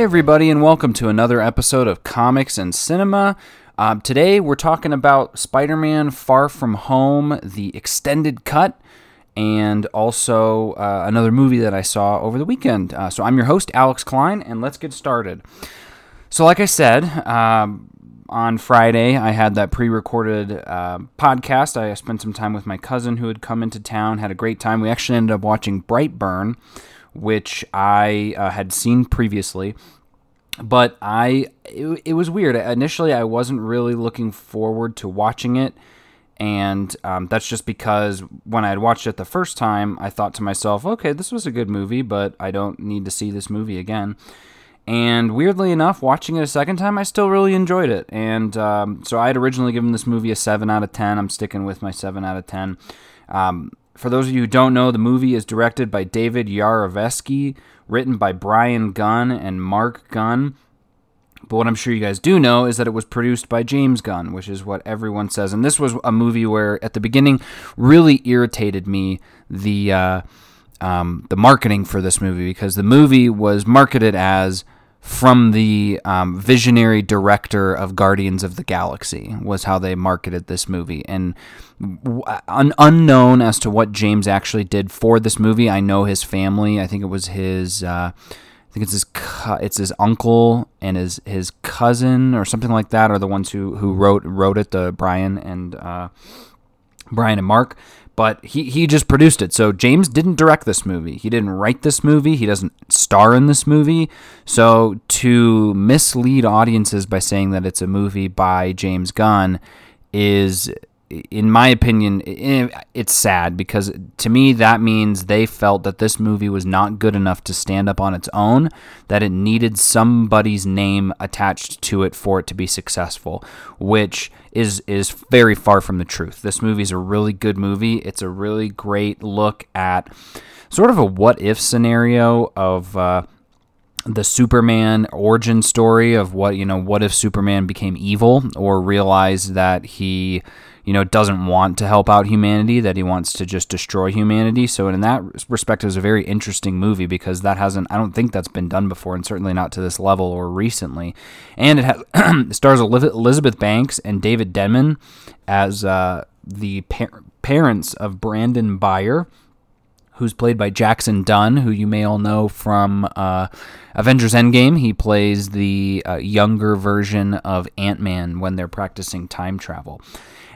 Everybody, and welcome to another episode of Comics and Cinema. Um, today, we're talking about Spider Man Far From Home, the extended cut, and also uh, another movie that I saw over the weekend. Uh, so, I'm your host, Alex Klein, and let's get started. So, like I said, um, on Friday, I had that pre recorded uh, podcast. I spent some time with my cousin who had come into town, had a great time. We actually ended up watching Brightburn which I uh, had seen previously. But I, it, it, was weird. Initially, I wasn't really looking forward to watching it, and um, that's just because when I had watched it the first time, I thought to myself, "Okay, this was a good movie, but I don't need to see this movie again." And weirdly enough, watching it a second time, I still really enjoyed it. And um, so I had originally given this movie a 7 out of 10. I'm sticking with my 7 out of 10. Um, for those of you who don't know, the movie is directed by David Yarovesky, written by Brian Gunn and Mark Gunn. But what I'm sure you guys do know is that it was produced by James Gunn, which is what everyone says. And this was a movie where, at the beginning, really irritated me the uh, um, the marketing for this movie because the movie was marketed as from the um, visionary director of Guardians of the Galaxy was how they marketed this movie, and un- unknown as to what James actually did for this movie. I know his family. I think it was his. Uh, I think it's his cu- it's his uncle and his his cousin or something like that are the ones who who wrote wrote it. The Brian and uh, Brian and Mark but he, he just produced it. So James didn't direct this movie. He didn't write this movie. He doesn't star in this movie. So to mislead audiences by saying that it's a movie by James Gunn is in my opinion, it's sad because to me that means they felt that this movie was not good enough to stand up on its own, that it needed somebody's name attached to it for it to be successful, which is is very far from the truth. This movie is a really good movie. It's a really great look at sort of a what if scenario of. Uh, the Superman origin story of what you know what if Superman became evil or realized that he you know, doesn't want to help out humanity, that he wants to just destroy humanity. So, in that respect, it was a very interesting movie because that hasn't, I don't think that's been done before, and certainly not to this level or recently. And it, has, it stars Elizabeth Banks and David Denman as uh, the par- parents of Brandon Breyer who's played by Jackson Dunn, who you may all know from uh, Avengers Endgame. He plays the uh, younger version of Ant Man when they're practicing time travel.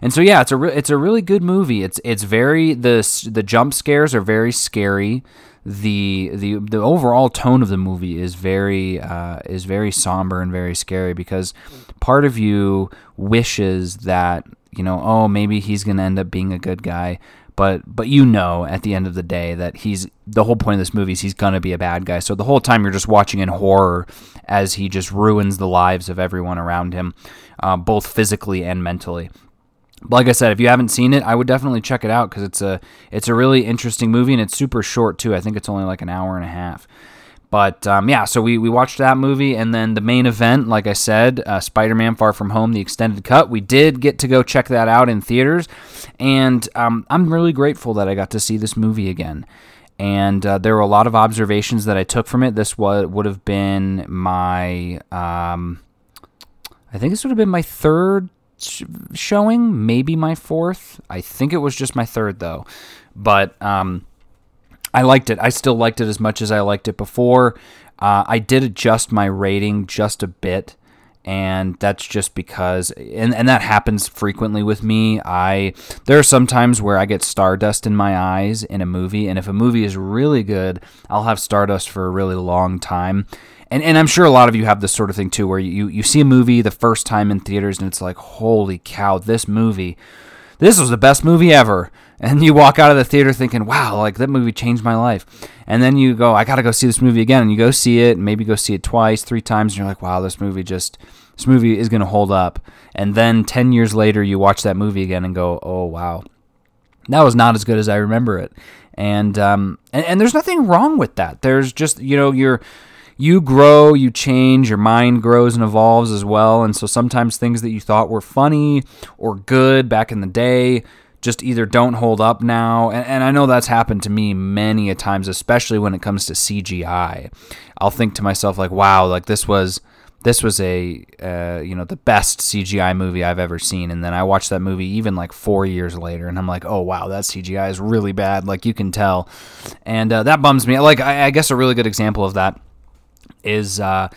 And so yeah, it's a re- it's a really good movie. It's it's very the the jump scares are very scary. The the the overall tone of the movie is very uh, is very somber and very scary because part of you wishes that you know oh maybe he's gonna end up being a good guy but but you know at the end of the day that he's the whole point of this movie is he's gonna be a bad guy. So the whole time you're just watching in horror as he just ruins the lives of everyone around him, uh, both physically and mentally like I said, if you haven't seen it, I would definitely check it out because it's a it's a really interesting movie and it's super short too. I think it's only like an hour and a half. But um, yeah, so we, we watched that movie, and then the main event, like I said, uh, Spider Man Far From Home, the extended cut. We did get to go check that out in theaters, and um, I'm really grateful that I got to see this movie again. And uh, there were a lot of observations that I took from it. This was, would have been my, um, I think this would have been my third showing, maybe my fourth. I think it was just my third though. But um, I liked it. I still liked it as much as I liked it before. Uh, I did adjust my rating just a bit, and that's just because, and, and that happens frequently with me. I there are some times where I get stardust in my eyes in a movie, and if a movie is really good, I'll have stardust for a really long time and and I'm sure a lot of you have this sort of thing too, where you you see a movie the first time in theaters and it's like, holy cow, this movie, this was the best movie ever, and you walk out of the theater thinking, wow, like that movie changed my life, and then you go, I got to go see this movie again, and you go see it, and maybe go see it twice, three times, and you're like, wow, this movie just this movie is going to hold up, and then ten years later you watch that movie again and go, oh wow, that was not as good as I remember it. And, um, and and there's nothing wrong with that. There's just you know you're you grow, you change, your mind grows and evolves as well. And so sometimes things that you thought were funny or good back in the day just either don't hold up now. And, and I know that's happened to me many a times, especially when it comes to CGI. I'll think to myself like, wow, like this was this was a uh, you know the best CGI movie I've ever seen, and then I watched that movie even like four years later, and I'm like, oh wow, that CGI is really bad, like you can tell, and uh, that bums me. Like I, I, guess a really good example of that is, uh,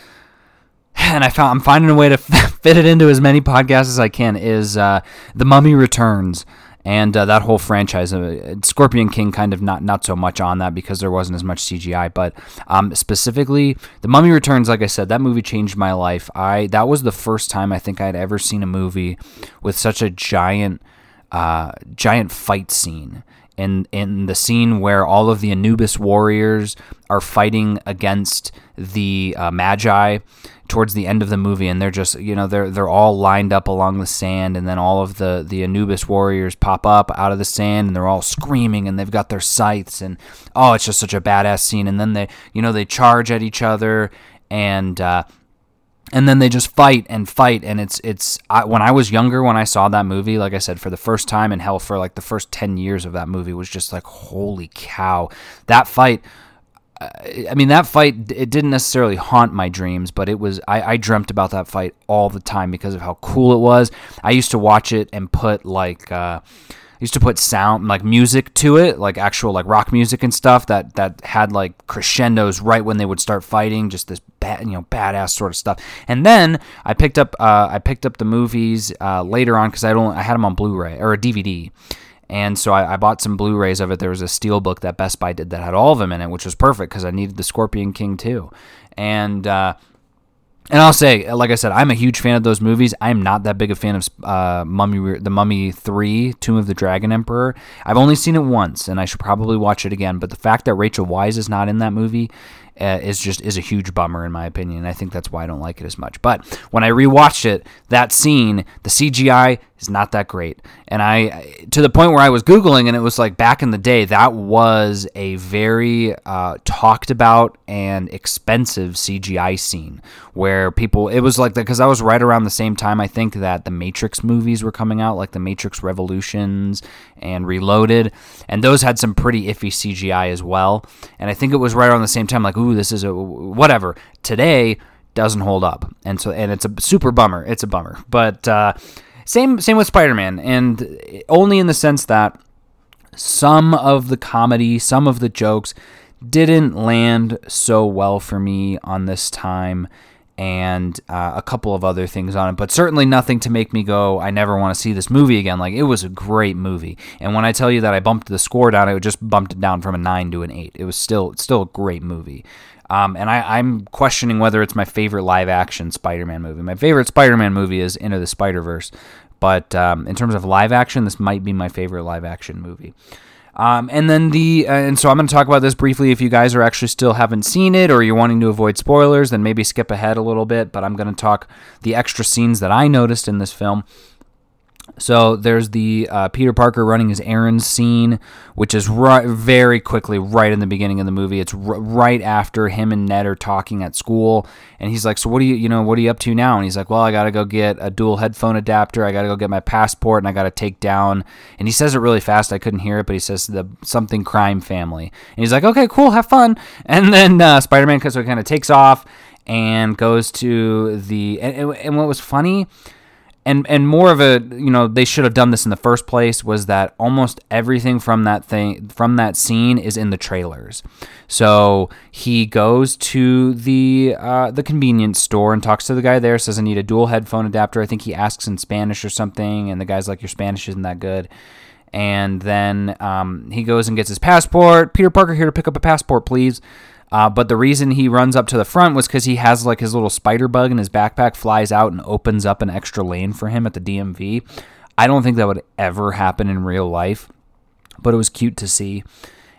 and I found I'm finding a way to fit it into as many podcasts as I can. Is uh, the Mummy Returns and uh, that whole franchise. Uh, Scorpion King kind of not not so much on that because there wasn't as much CGI, but um, specifically, The Mummy Returns. Like I said, that movie changed my life. I that was the first time I think I'd ever seen a movie with such a giant uh, giant fight scene. In, in the scene where all of the Anubis warriors are fighting against the uh, Medjai, towards the end of the movie and they're just you know they're they're all lined up along the sand and then all of the the Anubis warriors pop up out of the sand and they're all screaming and they've got their scythes and oh it's just such a badass scene. And then they you know they charge at each other and uh, and then they just fight and fight and it's it's I, when i was younger when i saw that movie like i said for the first time in hell for like the first 10 years of that movie was just like holy cow that fight I mean, that fight, it didn't necessarily haunt my dreams, but it was, I, I, dreamt about that fight all the time because of how cool it was. I used to watch it and put like, uh, Used to put sound, like music to it, like actual like rock music and stuff that, that had like crescendos right when they would start fighting, just this bad, you know, badass sort of stuff. And then I picked up, uh, I picked up the movies, uh, later on because I don't, I had them on Blu-ray or a DVD and so I, I, bought some Blu-rays of it. There was a steel book that Best Buy did that had all of them in it, which was perfect because I needed the Scorpion King too. And uh, and I'll say, like I said, I'm a huge fan of those movies. I'm not that big a fan of uh, Mummy, the Mummy Three, Tomb of the Dragon Emperor. I've only seen it once, and I should probably watch it again. But the fact that Rachel Weisz is not in that movie uh, is just is a huge bummer in my opinion. I think that's why I don't like it as much. But when I rewatched it, that scene, the CGI is not that great, and I to the point where I was googling, and it was like back in the day, that was a very uh, talked about and expensive CGI scene where people it was like that because I was right around the same time I think that the Matrix movies were coming out, like the Matrix Revolutions and Reloaded, and those had some pretty iffy CGI as well. And I think it was right around the same time, like, ooh, this is a whatever. Today doesn't hold up, and so and it's a super bummer. It's a bummer, but uh, same same with Spider Man, and only in the sense that some of the comedy, some of the jokes didn't land so well for me on this time and uh, a couple of other things on it, but certainly nothing to make me go, I never want to see this movie again. Like, it was a great movie. And when I tell you that I bumped the score down, it just bumped it down from a 9 to an 8. It was still still a great movie. Um, and I, am questioning whether it's my favorite live action Spider Man movie. My favorite Spider Man movie is Into the Spider Verse, but um, in terms of live action, this might be my favorite live action movie. Um, and then the uh, and so I'm going to talk about this briefly. If you guys are actually still haven't seen it or you're wanting to avoid spoilers, then maybe skip ahead a little bit. But I'm going to talk the extra scenes that I noticed in this film. So there's the uh, Peter Parker running his errands scene, which is right, very quickly right in the beginning of the movie. It's r- right after him and Ned are talking at school, and he's like, "So what are you, you know, what are you up to now?" And he's like, "Well, I got to go get a dual headphone adapter. I got to go get my passport, and I got to take down." And he says it really fast. I couldn't hear it, but he says the something crime family, and he's like, "Okay, cool, have fun." And then uh, Spider-Man so kind of takes off and goes to the and, and what was funny and and more of a you know they should have done this in the first place was that almost everything from that thing from that scene is in the trailers. So he goes to the uh, the convenience store and talks to the guy there says i need a dual headphone adapter. I think he asks in spanish or something and the guy's like your spanish isn't that good. And then um, he goes and gets his passport. Peter parker here to pick up a passport please uh, but the reason he runs up to the front was because he has like his little spider bug in his backpack, flies out and opens up an extra lane for him at the DMV. I don't think that would ever happen in real life, but it was cute to see.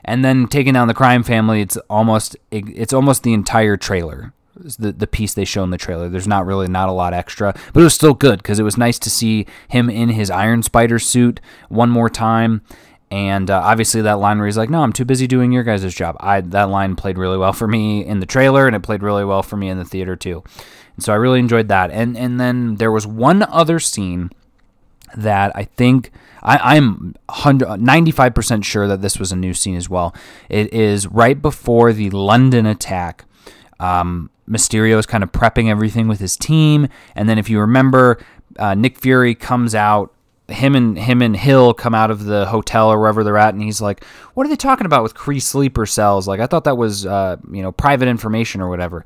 And then taking down the crime family, it's almost it's almost the entire trailer. The, the piece they show in the trailer. There's not really not a lot extra, but it was still good because it was nice to see him in his Iron Spider suit one more time and uh, obviously, that line where he's like, "No, I'm too busy doing your guys' job." I that line played really well for me in the trailer, and it played really well for me in the theater too. And so I really enjoyed that. And and then there was one other scene that I think I, I'm 95% sure that this was a new scene as well. It is right before the London attack. Um, Mysterio is kind of prepping everything with his team, and then if you remember, uh, Nick Fury comes out. Him and him and Hill come out of the hotel or wherever they're at, and he's like, "What are they talking about with Kree sleeper cells? Like, I thought that was, uh, you know, private information or whatever."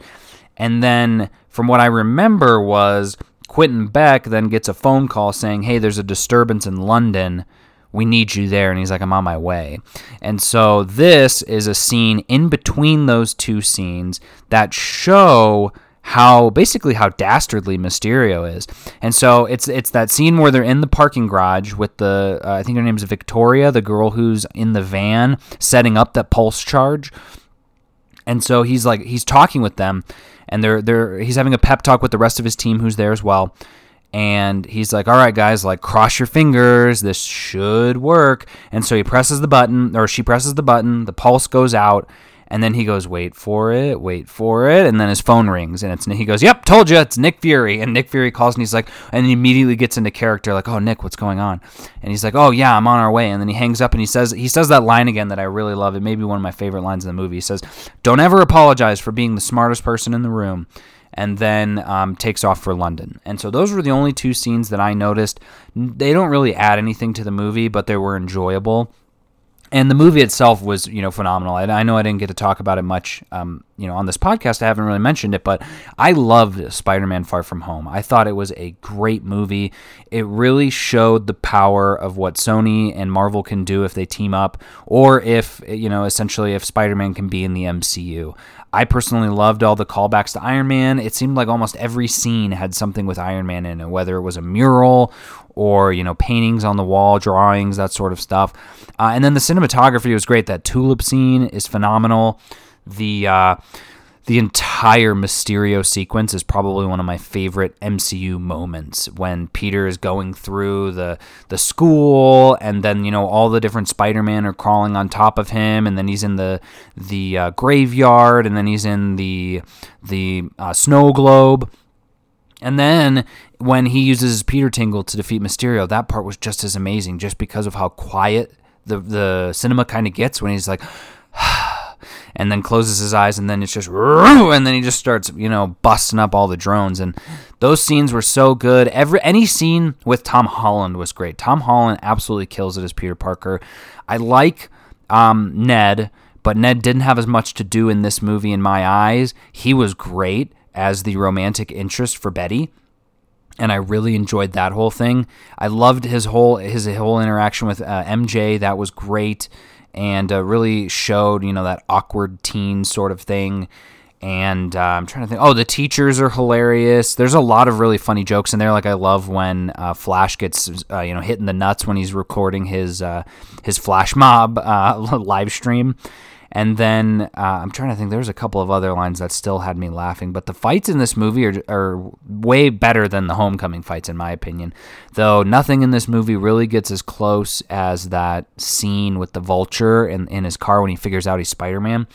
And then, from what I remember, was Quentin Beck then gets a phone call saying, "Hey, there's a disturbance in London." we need you there. And he's like, I'm on my way. And so this is a scene in between those two scenes that show how basically how dastardly Mysterio is. And so it's it's that scene where they're in the parking garage with the uh, I think her name's Victoria, the girl who's in the van setting up that pulse charge. And so he's like he's talking with them and they're they're he's having a pep talk with the rest of his team who's there as well and he's like, "All right, guys, like cross your fingers. This should work." And so he presses the button, or she presses the button. The pulse goes out, and then he goes, "Wait for it, wait for it," and then his phone rings, and it's he goes, "Yep, told you, it's Nick Fury." And Nick Fury calls, and he's like, and he immediately gets into character, like, "Oh, Nick, what's going on?" And he's like, "Oh yeah, I'm on our way." And then he hangs up, and he says he says that line again that I really love. It may be one of my favorite lines in the movie. He says, "Don't ever apologize for being the smartest person in the room." and then um, takes off for London. And so those were the only two scenes that I noticed. They don't really add anything to the movie, but they were enjoyable. And the movie itself was, you know, phenomenal. I, I know I didn't get to talk about it much, um, you know, on this podcast. I haven't really mentioned it, but I loved Spider-Man: Far From Home. I thought it was a great movie. It really showed the power of what Sony and Marvel can do if they team up, or if, you know, essentially if Spider-Man can be in the MCU. I personally loved all the callbacks to Iron Man. It seemed like almost every scene had something with Iron Man in it, whether it was a mural or you know paintings on the wall, drawings, that sort of stuff. Uh, and then the cinematography was great. That tulip scene is phenomenal. The uh, the entire Mysterio sequence is probably one of my favorite MCU moments when Peter is going through the the school and then you know all the different Spider-Man are crawling on top of him and then he's in the the uh, graveyard and then he's in the the uh, snow globe. And then when he uses Peter Tingle to defeat Mysterio that part was just as amazing just because of how quiet the the cinema kind of gets when he's like and then closes his eyes and then it's just and then he just starts you know busting up all the drones. And those scenes were so good. Every any scene with tom holland was great. Tom holland absolutely kills it as peter parker. I like um, ned but ned didn't have as much to do in this movie in my eyes. He was great as the romantic interest for betty and I really enjoyed that whole thing. I loved his whole his whole interaction with uh, MJ. That was great and uh, really showed you know that awkward teen sort of thing. And uh, I'm trying to think. Oh, the teachers are hilarious. There's a lot of really funny jokes in there. Like I love when uh, Flash gets uh, you know hitting the nuts when he's recording his uh, his Flash Mob uh, live stream. And then uh, I'm trying to think. There's a couple of other lines that still had me laughing, but the fights in this movie are, are way better than the Homecoming fights, in my opinion. Though nothing in this movie really gets as close as that scene with the Vulture in, in his car when he figures out he's Spider Man.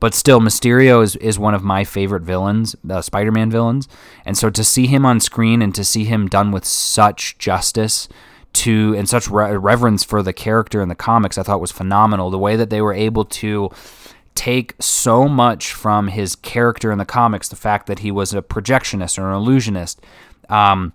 But still, Mysterio is, is one of my favorite villains, uh, Spider Man villains. And so to see him on screen and to see him done with such justice to and such re- reverence for the character in the comics I thought was phenomenal. The way that they were able to take so much from his character in the comics, the fact that he was a projectionist or an illusionist, um,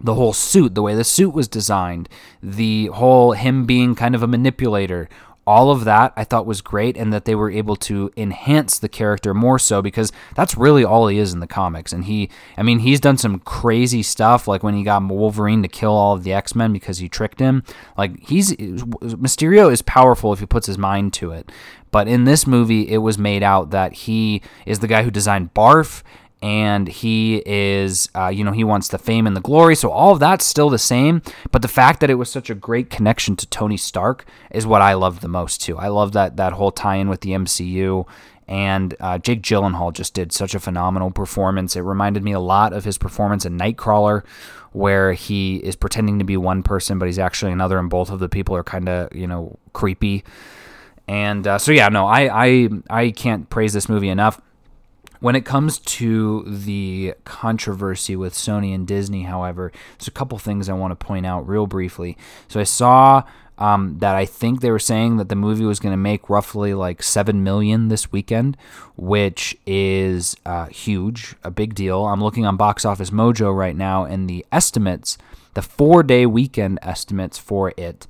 the whole suit, the way the suit was designed, the whole him being kind of a manipulator, all of that I thought was great, and that they were able to enhance the character more so because that's really all he is in the comics. And he, I mean, he's done some crazy stuff, like when he got Wolverine to kill all of the X Men because he tricked him. Like he's Mysterio is powerful if he puts his mind to it. But in this movie, it was made out that he is the guy who designed Barf and he is, uh, you know, he wants the fame and the glory. So all of that's still the same. But the fact that it was such a great connection to Tony Stark is what I love the most too. I love that that whole tie-in with the MCU. And uh, Jake Gyllenhaal just did such a phenomenal performance. It reminded me a lot of his performance in Nightcrawler, where he is pretending to be one person, but he's actually another, and both of the people are kind of, you know, creepy. And uh, so, yeah, no, I, I I can't praise this movie enough When it comes to the controversy with Sony and Disney, however, there's a couple things I want to point out real briefly. So I saw um, that I think they were saying that the movie was going to make roughly like seven million this weekend, which is uh, huge, a big deal. I'm looking on Box Office Mojo right now, and the estimates, the four-day weekend estimates for it,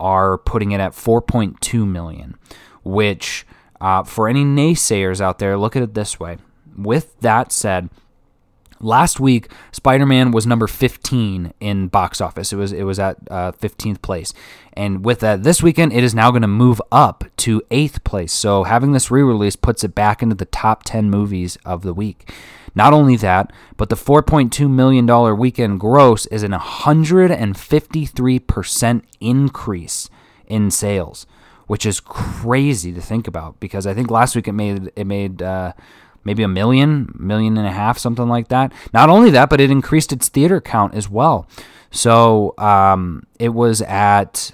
are putting it at 4.2 million, which uh, for any naysayers out there, look at it this way. With that said, last week Spider-Man was number 15 in box office. It was it was at uh, 15th place, and with that, this weekend it is now going to move up to eighth place. So having this re-release puts it back into the top 10 movies of the week. Not only that, but the 4.2 million dollar weekend gross is an 153 percent increase in sales which is crazy to think about because I think last week it made it made uh, maybe a million, million and a half, something like that. Not only that, but it increased its theater count as well. So um, it was at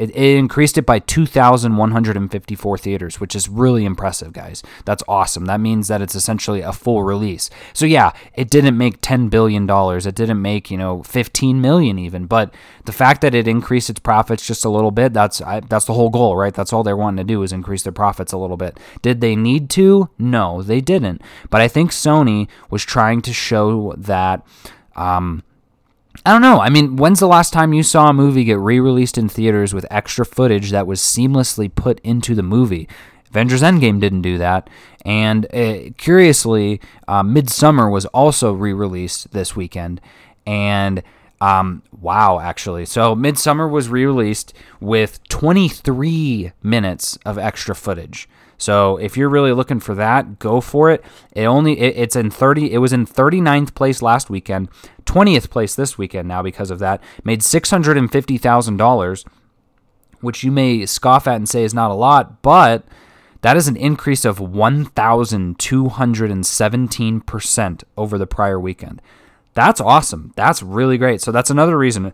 it, it increased it by 2,154 theaters, which is really impressive, guys. That's awesome. That means that it's essentially a full release. So yeah, it didn't make 10 billion dollars. It didn't make you know 15 million even, but the fact that it increased its profits just a little bit, that's I, that's the whole goal, right? That's all they're wanting to do is increase their profits a little bit. Did they need to? No, they didn't. But I think Sony was trying to show that. Um, I don't know. I mean, when's the last time you saw a movie get re released in theaters with extra footage that was seamlessly put into the movie? Avengers Endgame didn't do that. And uh, curiously, uh, Midsommar was also re released this weekend. And um, wow, actually. So Midsommar was re released with 23 minutes of extra footage. So if you're really looking for that, go for it. It only it, it's in 30 it was in 39th place last weekend, 20th place this weekend now because of that. Made $650,000, which you may scoff at and say is not a lot, but that is an increase of 1,217% over the prior weekend. That's awesome. That's really great. So that's another reason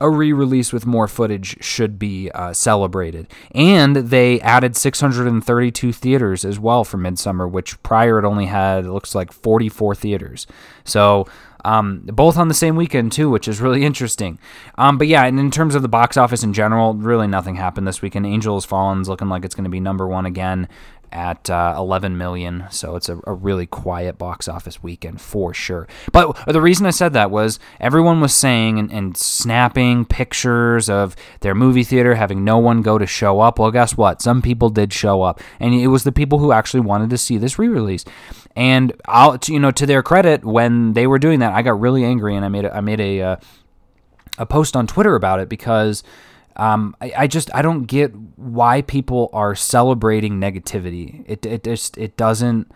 a re-release with more footage should be uh, celebrated. And they added 632 theaters as well for Midsommar, which prior it only had it looks like 44 theaters. So um, both on the same weekend too, which is really interesting. Um, but yeah, and in terms of the box office in general, really nothing happened this weekend. Angel Has Fallen's looking like it's going to be number one again at uh, 11 million. So it's a, a, really quiet box office weekend for sure. But the reason I said that was everyone was saying and, and, snapping pictures of their movie theater having no one go to show up. Well, guess what? Some people did show up, and it was the people who actually wanted to see this re-release. And I'll, you know, to their credit, when they were doing that, I got really angry and I made a, I made a uh, a post on Twitter about it because um, I, I, just I don't get why people are celebrating negativity. It it just it doesn't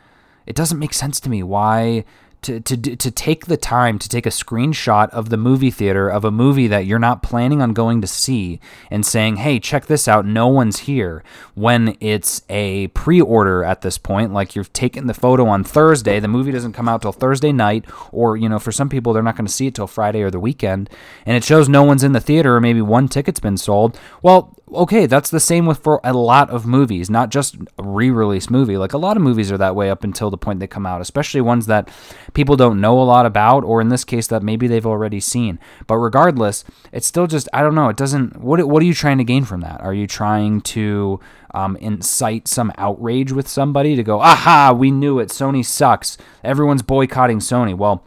it doesn't make sense to me. Why to, to, to take the time to take a screenshot of the movie theater of a movie that you're not planning on going to see and saying, hey, check this out, no one's here, when it's a pre order at this point. Like you've taken the photo on Thursday, the movie doesn't come out till Thursday night, or, you know, for some people, they're not going to see it till Friday or the weekend, and it shows no one's in the theater or maybe one ticket's been sold. Well, okay, that's the same with for a lot of movies, not just re-release movie. Like a lot of movies are that way up until the point they come out, especially ones that people don't know a lot about, or in this case that maybe they've already seen. But regardless, it's still just I don't know. It doesn't. What what are you trying to gain from that? Are you trying to um, incite some outrage with somebody to go, aha, we knew it. Sony sucks. Everyone's boycotting Sony. Well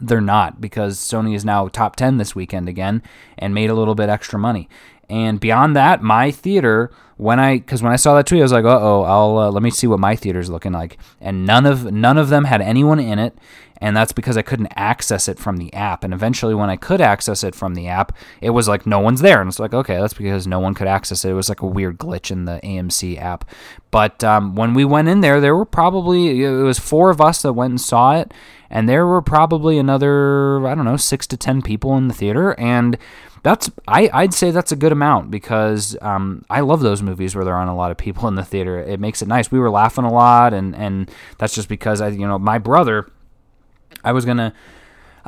they're not because Sony is now top 10 this weekend again and made a little bit extra money. And beyond that, my theater, when I, because when I saw that tweet, I was like, uh oh, I'll uh, let me see what my theater's looking like. And none of none of them had anyone in it, and that's because I couldn't access it from the app. And eventually, when I could access it from the app, it was like no one's there, and it's like okay, that's because no one could access it. It was like a weird glitch in the AMC app. But um, when we went in there, there were probably it was four of us that went and saw it, and there were probably another I don't know six to ten people in the theater, and that's I, I'd say that's a good amount because um, I love those movies where there aren't a lot of people in the theater. It makes it nice. We were laughing a lot, and and that's just because I you know my brother, I was gonna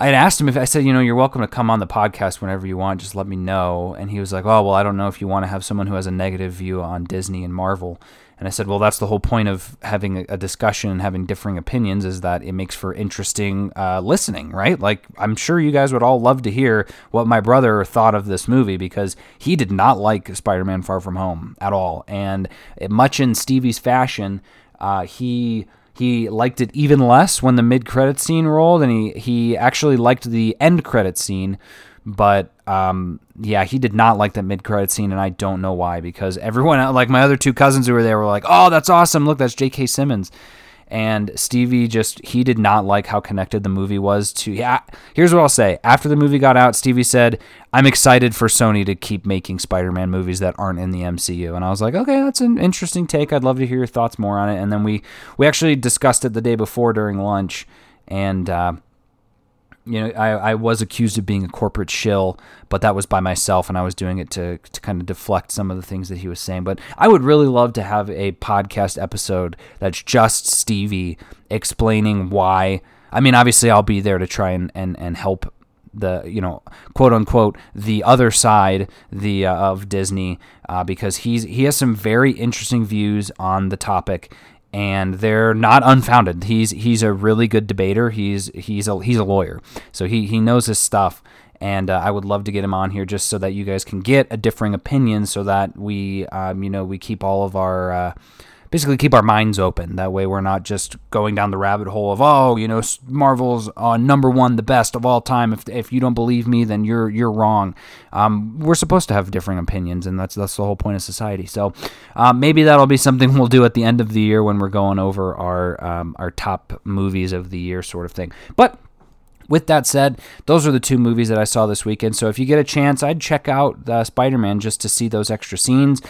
I had asked him if I said, you know, you're welcome to come on the podcast whenever you want. Just let me know. And he was like, oh, well, I don't know if you want to have someone who has a negative view on Disney and Marvel. And I said, well, that's the whole point of having a discussion and having differing opinions is that it makes for interesting uh, listening, right? Like, I'm sure you guys would all love to hear what my brother thought of this movie because he did not like Spider Man Far From Home at all. And much in Stevie's fashion, uh, he he liked it even less when the mid credit scene rolled, and he, he actually liked the end credit scene. But um, yeah, he did not like that mid credit scene, and I don't know why. Because everyone, like my other two cousins who were there, were like, "Oh, that's awesome! Look, that's J.K. Simmons." and Stevie just he did not like how connected the movie was to yeah here's what I'll say after the movie got out Stevie said I'm excited for Sony to keep making Spider-Man movies that aren't in the MCU and I was like okay that's an interesting take I'd love to hear your thoughts more on it and then we we actually discussed it the day before during lunch and uh, you know, I, I was accused of being a corporate shill, but that was by myself, and I was doing it to, to kind of deflect some of the things that he was saying. But I would really love to have a podcast episode that's just Stevie explaining why. I mean, obviously, I'll be there to try and, and, and help the you know quote unquote the other side the uh, of Disney uh, because he's he has some very interesting views on the topic and they're not unfounded. He's he's a really good debater. He's he's a he's a lawyer, so he he knows his stuff. And uh, I would love to get him on here just so that you guys can get a differing opinion, so that we um, you know we keep all of our uh, basically keep our minds open. That way, we're not just going down the rabbit hole of oh, you know, Marvel's uh, number one, the best of all time. If, if you don't believe me, then you're you're wrong. Um, we're supposed to have differing opinions, and that's that's the whole point of society. So uh, maybe that'll be something we'll do at the end of the year when we're going over our um, our top movies of the year, sort of thing. But with that said, those are the two movies that I saw this weekend. So if you get a chance, I'd check out uh, Spider Man just to see those extra scenes.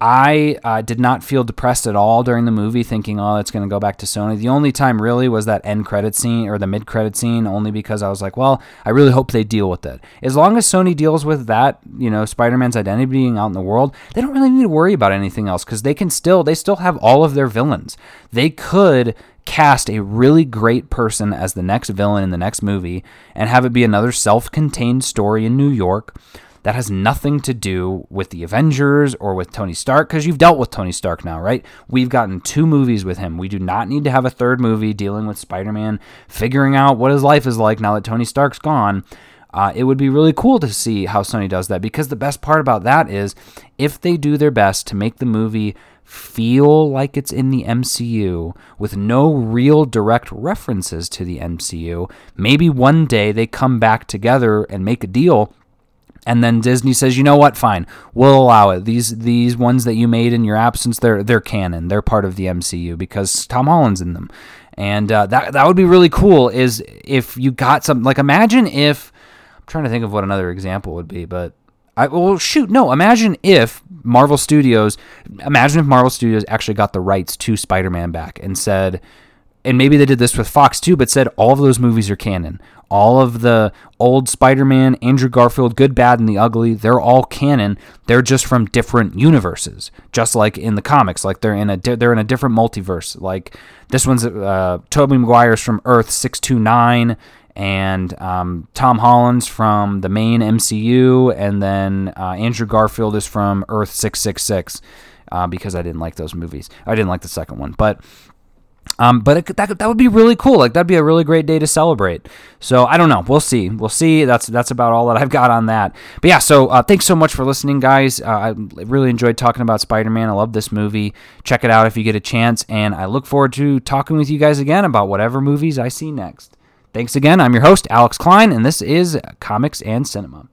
I uh, did not feel depressed at all during the movie, thinking, "Oh, it's going to go back to Sony." The only time really was that end credit scene or the mid credit scene, only because I was like, "Well, I really hope they deal with it." As long as Sony deals with that, you know, Spider-Man's identity being out in the world, they don't really need to worry about anything else because they can still they still have all of their villains. They could cast a really great person as the next villain in the next movie and have it be another self-contained story in New York that has nothing to do with the Avengers or with Tony Stark because you've dealt with Tony Stark now, right? We've gotten two movies with him. We do not need to have a third movie dealing with Spider Man figuring out what his life is like now that Tony Stark's gone. Uh, it would be really cool to see how Sony does that because the best part about that is if they do their best to make the movie feel like it's in the MCU with no real direct references to the MCU, maybe one day they come back together and make a deal and then Disney says, "You know what? Fine, we'll allow it. These these ones that you made in your absence, they're they're canon. They're part of the MCU because Tom Holland's in them." And uh, that that would be really cool. Is if you got something like imagine if I'm trying to think of what another example would be, but I well shoot no. Imagine if Marvel Studios, imagine if Marvel Studios actually got the rights to Spider-Man back and said, and maybe they did this with Fox too, but said all of those movies are canon all of the old Spider-Man, Andrew Garfield, Good, Bad, and the Ugly, they're all canon. They're just from different universes, just like in the comics. Like they're in a they're in a different multiverse. Like this one's uh, Tobey Maguire's from Earth six two nine, and um, Tom Holland's from the main MCU, and then uh, Andrew Garfield is from Earth six six six. Uh, because I didn't like those movies. I didn't like the second one, but um, but it, that, that would be really cool. Like that'd be a really great day to celebrate. So I don't know. We'll see. We'll see. That's that's about all that I've got on that. But yeah. So uh, thanks so much for listening, guys. Uh, I really enjoyed talking about Spider-Man. I love this movie. Check it out if you get a chance. And I look forward to talking with you guys again about whatever movies I see next. Thanks again. I'm your host Alex Klein, and this is Comics and Cinema.